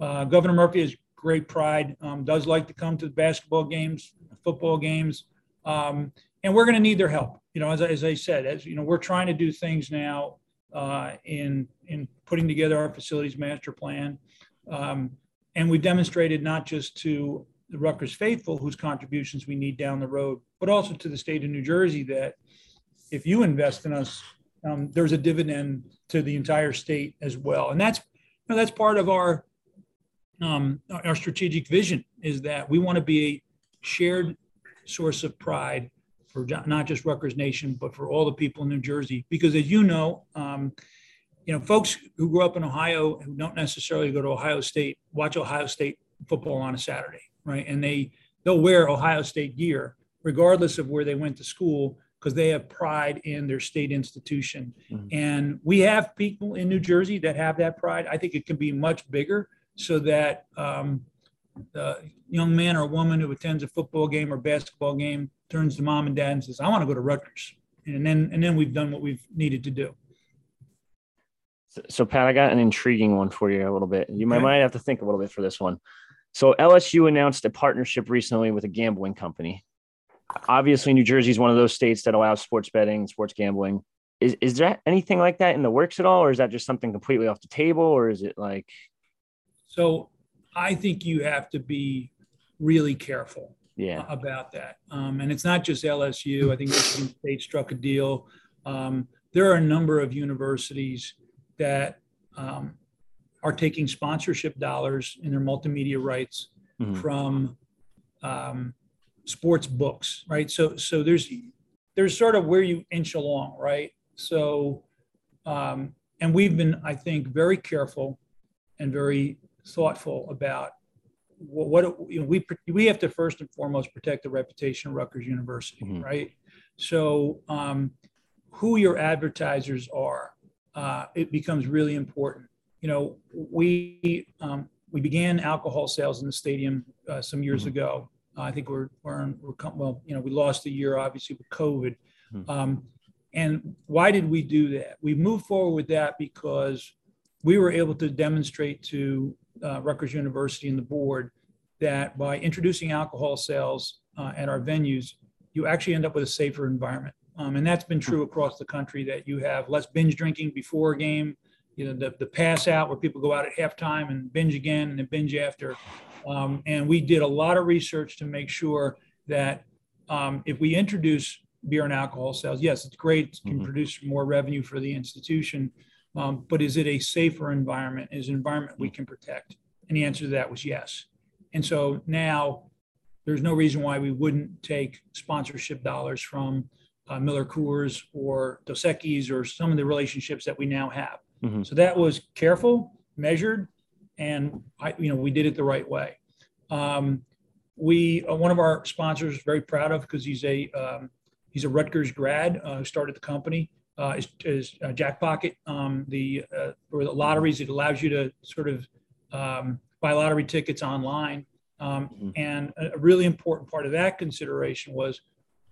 Uh, Governor Murphy has great pride. Um, does like to come to the basketball games, football games, um, and we're going to need their help. You know, as, as I said, as you know, we're trying to do things now uh, in in putting together our facilities master plan. Um, and we've demonstrated not just to the Rutgers faithful, whose contributions we need down the road, but also to the state of New Jersey that if you invest in us, um, there's a dividend to the entire state as well. And that's you know, that's part of our um, our strategic vision is that we want to be shared source of pride for not just Rutgers Nation, but for all the people in New Jersey. Because as you know, um, you know, folks who grew up in Ohio who don't necessarily go to Ohio State watch Ohio State football on a Saturday, right? And they they'll wear Ohio State gear regardless of where they went to school because they have pride in their state institution. Mm-hmm. And we have people in New Jersey that have that pride. I think it can be much bigger so that um, the young man or woman who attends a football game or basketball game turns to mom and dad and says, "I want to go to Rutgers," and then and then we've done what we've needed to do. So, Pat, I got an intriguing one for you a little bit. You might, might have to think a little bit for this one. So, LSU announced a partnership recently with a gambling company. Obviously, New Jersey is one of those states that allows sports betting, sports gambling. Is, is there anything like that in the works at all, or is that just something completely off the table, or is it like? So, I think you have to be really careful yeah. about that. Um, and it's not just LSU. I think Michigan State struck a deal. Um, there are a number of universities that um, are taking sponsorship dollars in their multimedia rights mm-hmm. from um, sports books, right? So, so there's there's sort of where you inch along, right? So, um, and we've been, I think, very careful and very thoughtful about what, what you know, we we have to first and foremost protect the reputation of Rutgers University, mm-hmm. right? So, um, who your advertisers are, uh, it becomes really important. You know, we um, we began alcohol sales in the stadium uh, some years mm-hmm. ago. Uh, I think we're we're, we're well, you know, we lost a year obviously with COVID. Mm-hmm. Um, and why did we do that? We moved forward with that because we were able to demonstrate to uh, Rutgers University and the board that by introducing alcohol sales uh, at our venues, you actually end up with a safer environment. Um, and that's been true across the country that you have less binge drinking before a game, you know, the, the pass out where people go out at halftime and binge again and then binge after. Um, and we did a lot of research to make sure that um, if we introduce beer and alcohol sales, yes, it's great, it can mm-hmm. produce more revenue for the institution, um, but is it a safer environment? Is an environment we can protect? And the answer to that was yes. And so now there's no reason why we wouldn't take sponsorship dollars from uh, Miller Coors or Dos Equis or some of the relationships that we now have. Mm-hmm. So that was careful, measured, and I, you know, we did it the right way. Um, we uh, one of our sponsors very proud of because he's a um, he's a Rutgers grad uh, who started the company uh, is, is uh, Jackpocket, um, the uh, or the lotteries. It allows you to sort of um, buy lottery tickets online. Um, mm-hmm. And a really important part of that consideration was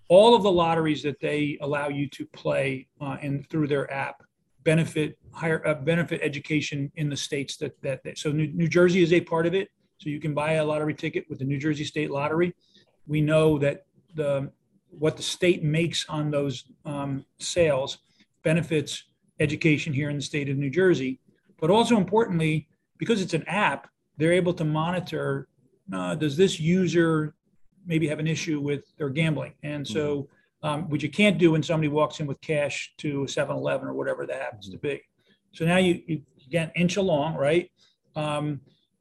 all of the lotteries that they allow you to play uh, and through their app benefit higher uh, benefit education in the states that that, that so New, New Jersey is a part of it. So you can buy a lottery ticket with the New Jersey State Lottery. We know that the what the state makes on those um, sales benefits education here in the state of New Jersey. But also importantly, because it's an app, they're able to monitor uh, does this user maybe have an issue with their gambling? And so, mm-hmm. um, which you can't do when somebody walks in with cash to a 7 Eleven or whatever that happens to be. So now you, you again inch along, right? Um,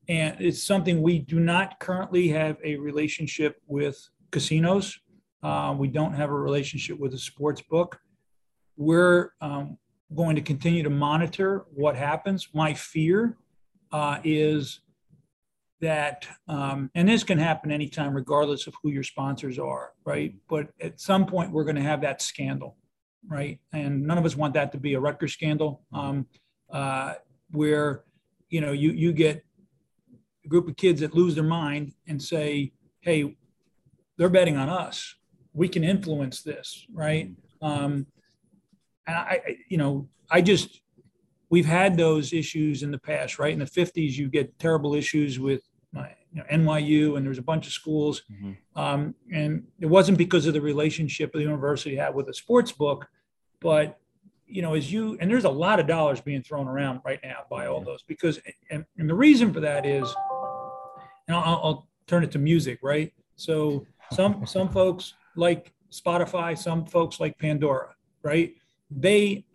and it's something we do not currently have a relationship with casinos. Uh, we don't have a relationship with a sports book we're um, going to continue to monitor what happens. My fear uh, is that, um, and this can happen anytime, regardless of who your sponsors are, right? But at some point, we're going to have that scandal, right? And none of us want that to be a Rutgers scandal, um, uh, where you know you you get a group of kids that lose their mind and say, "Hey, they're betting on us. We can influence this, right?" Um, and I, you know, I just, we've had those issues in the past, right? In the 50s, you get terrible issues with you know, NYU, and there's a bunch of schools. Mm-hmm. Um, and it wasn't because of the relationship the university had with a sports book, but you know, as you and there's a lot of dollars being thrown around right now by all those because, and, and the reason for that is, and I'll, I'll turn it to music, right? So some some folks like Spotify, some folks like Pandora, right? They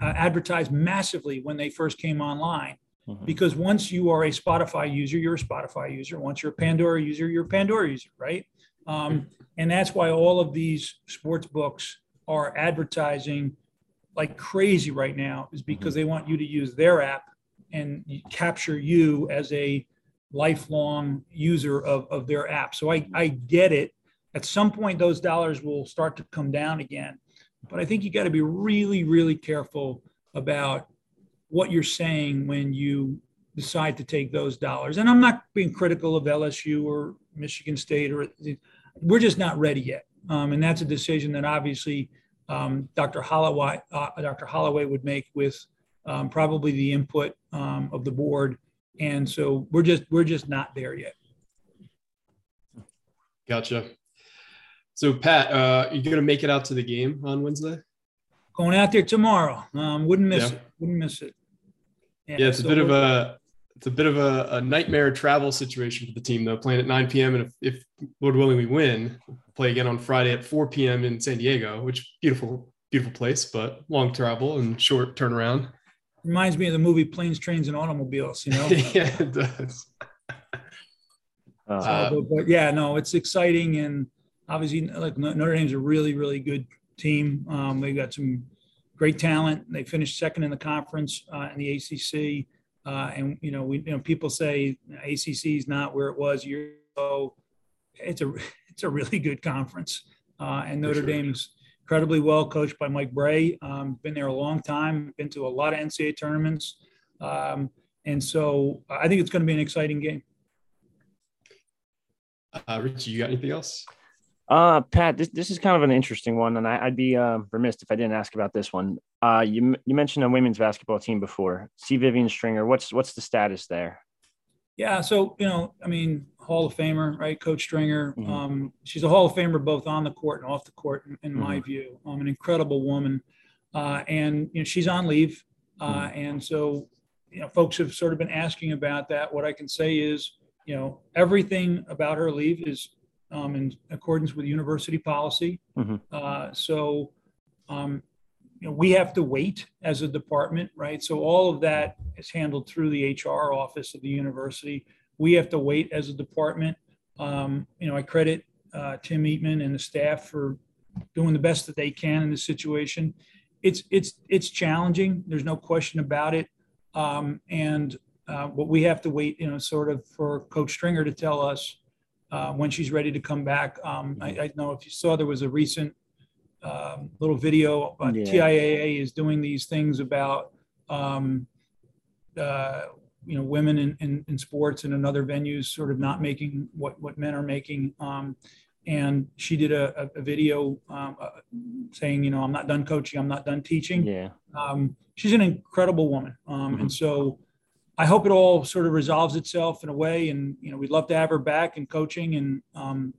uh, advertised massively when they first came online. Mm-hmm. Because once you are a Spotify user, you're a Spotify user. Once you're a Pandora user, you're a Pandora user, right? Um, and that's why all of these sports books are advertising like crazy right now, is because mm-hmm. they want you to use their app and capture you as a lifelong user of, of their app. So I, I get it. At some point, those dollars will start to come down again. But I think you got to be really, really careful about what you're saying when you decide to take those dollars. And I'm not being critical of LSU or Michigan State, or we're just not ready yet. Um, and that's a decision that obviously um, Dr. Holloway, uh, Dr. Holloway would make with um, probably the input um, of the board. And so we're just we're just not there yet. Gotcha. So Pat, uh, you gonna make it out to the game on Wednesday? Going out there tomorrow. Um, wouldn't miss yeah. it. Wouldn't miss it. Yeah, yeah it's so a bit of a it's a bit of a, a, nightmare travel situation for the team though. Playing at 9 p.m. and if, if Lord willing we win, we'll play again on Friday at 4 p.m. in San Diego, which beautiful beautiful place, but long travel and short turnaround. Reminds me of the movie Planes, Trains, and Automobiles. You know. yeah, it does. Uh, but, but yeah, no, it's exciting and obviously, like Notre Dame's a really, really good team. Um, they've got some great talent. They finished second in the conference uh, in the ACC. Uh, and you know, we you know people say ACC is not where it was years ago. It's a it's a really good conference, uh, and Notre sure. Dame's incredibly well coached by Mike Brey. Um, been there a long time. Been to a lot of NCAA tournaments, um, and so I think it's going to be an exciting game. Uh, Richie, you got anything else? Uh, Pat, this, this is kind of an interesting one, and I, would be uh, remiss if I didn't ask about this one. Uh, you you mentioned a women's basketball team before. See Vivian Stringer, what's what's the status there? Yeah, so you know, I mean, Hall of Famer, right? Coach Stringer. Mm-hmm. Um, she's a Hall of Famer both on the court and off the court, in, in mm-hmm. my view. Um, an incredible woman, uh, and you know, she's on leave, uh, mm-hmm. and so you know, folks have sort of been asking about that. What I can say is, you know, everything about her leave is um, in accordance with university policy. Mm-hmm. Uh, so, um, you know, we have to wait as a department, right? So all of that is handled through the HR office of the university. We have to wait as a department. Um, you know, I credit uh, Tim Eatman and the staff for doing the best that they can in this situation. It's it's it's challenging. There's no question about it. Um, and uh, what we have to wait, you know, sort of for Coach Stringer to tell us uh, when she's ready to come back. Um, I, I know if you saw, there was a recent um, little video. Uh, Yeah. TIAA is doing these things about, um, uh, you know, women in, in, in sports and in other venues sort of not making what, what men are making. Um, and she did a, a, video um, uh, saying, you know, I'm not done coaching, I'm not done teaching. Yeah. Um, she's an incredible woman. Um, Mhm. And so I hope it all sort of resolves itself in a way. And, you know, we'd love to have her back and coaching. And, um,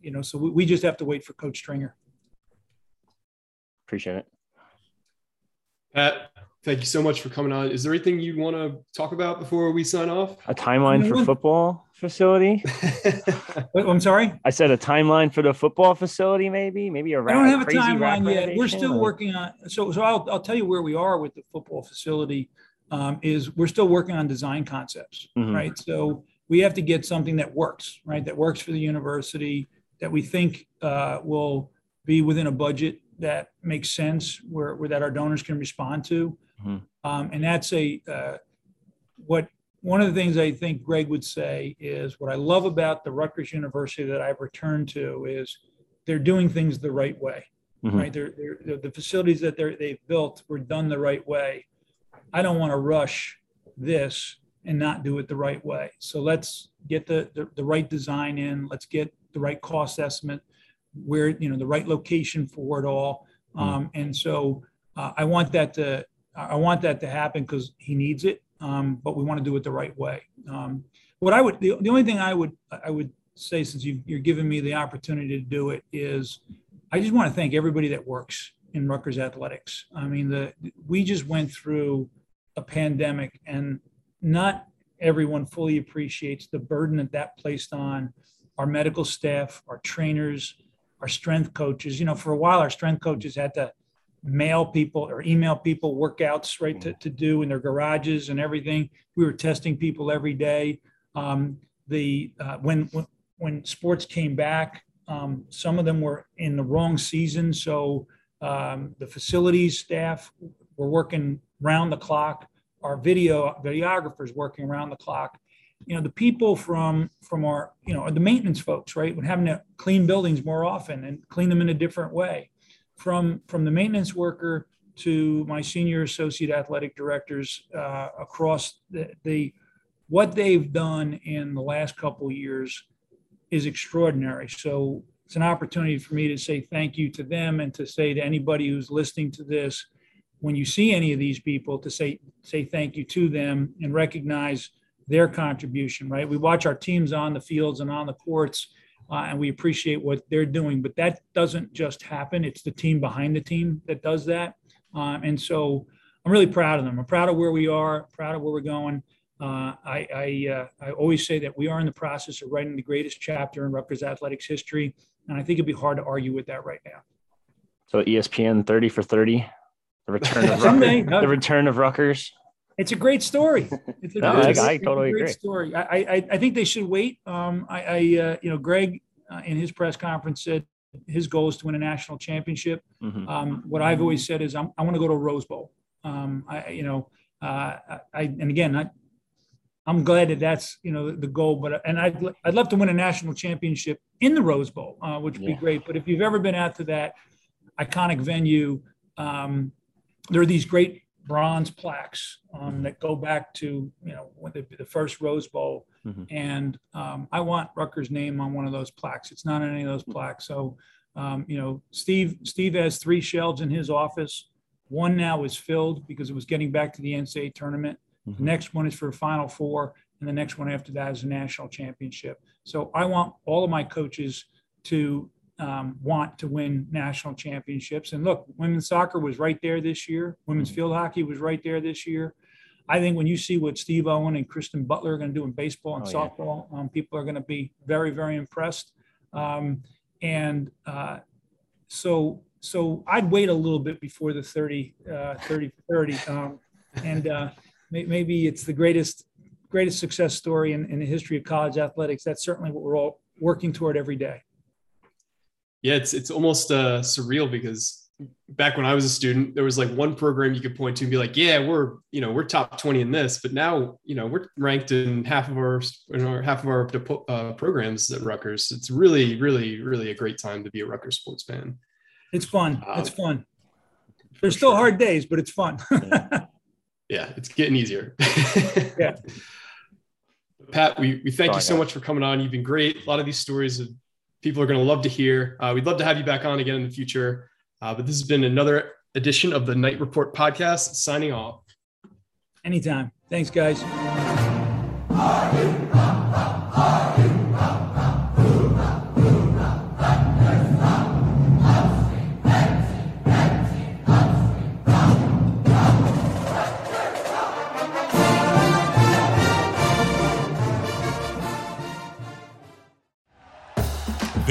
you know, so we, we just have to wait for Coach Stringer. Appreciate it. Pat, thank you so much for coming on. Is there anything you want to talk about before we sign off? A timeline for football facility. Wait, I'm sorry. I said a timeline for the football facility, maybe, maybe a I rap, don't have a timeline yet. We're still like- working on, so, so I'll, I'll tell you where we are with the football facility. Um, is we're still working on design concepts, Mhm. right? So we have to get something that works, right? That works for the university, that we think uh, will be within a budget that makes sense, where, where that our donors can respond to. Mhm. Um, and that's a, uh, what, one of the things I think Greg would say is what I love about the Rutgers University that I've returned to is they're doing things the right way, Mhm. right? They're, they're, the- the facilities that they're, they've built were done the right way. I don't want to rush this and not do it the right way. So let's get the, the, the right design in. Let's get the right cost estimate, where, you know, the right location for it all. Um, and so uh, I want that to, I I want that to happen because he needs it. Um, but we want to do it the right way. Um, what I would, the, the only thing I would, I would say, since you, you're giving me the opportunity to do it is I just want to thank everybody that works in Rutgers athletics. I mean, the, we just went through a pandemic and not everyone fully appreciates the burden that that placed on our medical staff, our trainers, our strength coaches. You know, for a while, our strength coaches had to mail people or email people workouts right to, to do in their garages and everything. We were testing people every day. Um, the uh, when, when when sports came back, um, some of them were in the wrong season, so um, the facilities staff were working round the clock. Our video videographers working around the clock. You know, the people from from our you know the maintenance folks, right? When having to clean buildings more often and clean them in a different way. From from the maintenance worker to my senior associate athletic directors uh, across the, the what they've done in the last couple of years is extraordinary. So it's an opportunity for me to say thank you to them and to say to anybody who's listening to this, when you see any of these people, to say say thank you to them and recognize their contribution. Right? We watch our teams on the fields and on the courts, uh, and we appreciate what they're doing. But that doesn't just happen. It's the team behind the team that does that. Um, and so I'm really proud of them. I'm proud of where we are, proud of where we're going. Uh, I I, uh, I always say that we are in the process of writing the greatest chapter in Rutgers athletics history, and I think it'd be hard to argue with that right now. So ESPN 30 for 30, the return of Someday, Rutgers, the return of Rutgers. It's a great story. It's a, No, I- it's a- I it's a totally great agree. Story. I, I I think they should wait. Um, I, I uh, you know Greg uh, in his press conference said his goal is to win a national championship. Mhm. Um, what I've always said is I'm, I want to go to a Rose Bowl. Um, I, you know, uh, I, and again, I, I'm glad that that's, you know, the goal, but, and I'd, I'd love to win a national championship in the Rose Bowl, uh, which would be great. But if you've ever been out to that iconic venue, um, there are these great bronze plaques, um, that go back to, you know, when the, the first Rose Bowl. Mhm. And, um, I want Rutgers' name on one of those plaques. It's not on any of those plaques. So, um, you know, Steve, Steve has three shelves in his office. One now is filled because it was getting back to the NCAA tournament. The Mhm. next one is for Final Four, and the next one after that is a national championship. So I want all of my coaches to um, want to win national championships. And look, women's soccer was right there this year. Women's field hockey was right there this year. I think when you see what Steve Owen and Kristen Butler are going to do in baseball and Oh, yeah. softball, um, people are going to be very, very impressed. Um, and uh, so, so I'd wait a little bit before the 30, uh, 30, 30. Um, and uh, may- maybe it's the greatest, greatest success story in, in the history of college athletics. That's certainly what we're all working toward every day. Yeah, it's it's almost uh, surreal because back when I was a student, there was like one program you could point to and be like, yeah, we're, you know, we're top 20 in this, but now, you know, we're ranked in half of our, in our half of our uh, programs at Rutgers. It's really, really, really a great time to be a Rutgers sports fan. It's fun. Uh, it's fun. There's still hard days, but it's fun. yeah, it's getting easier. yeah. Pat, we, we thank oh, you so much for coming on. You've been great. A lot of these stories of people are going to love to hear. Uh, we'd love to have you back on again in the future. Uh, but this has been another edition of the Knight Report podcast. Signing off. Anytime. Thanks, guys.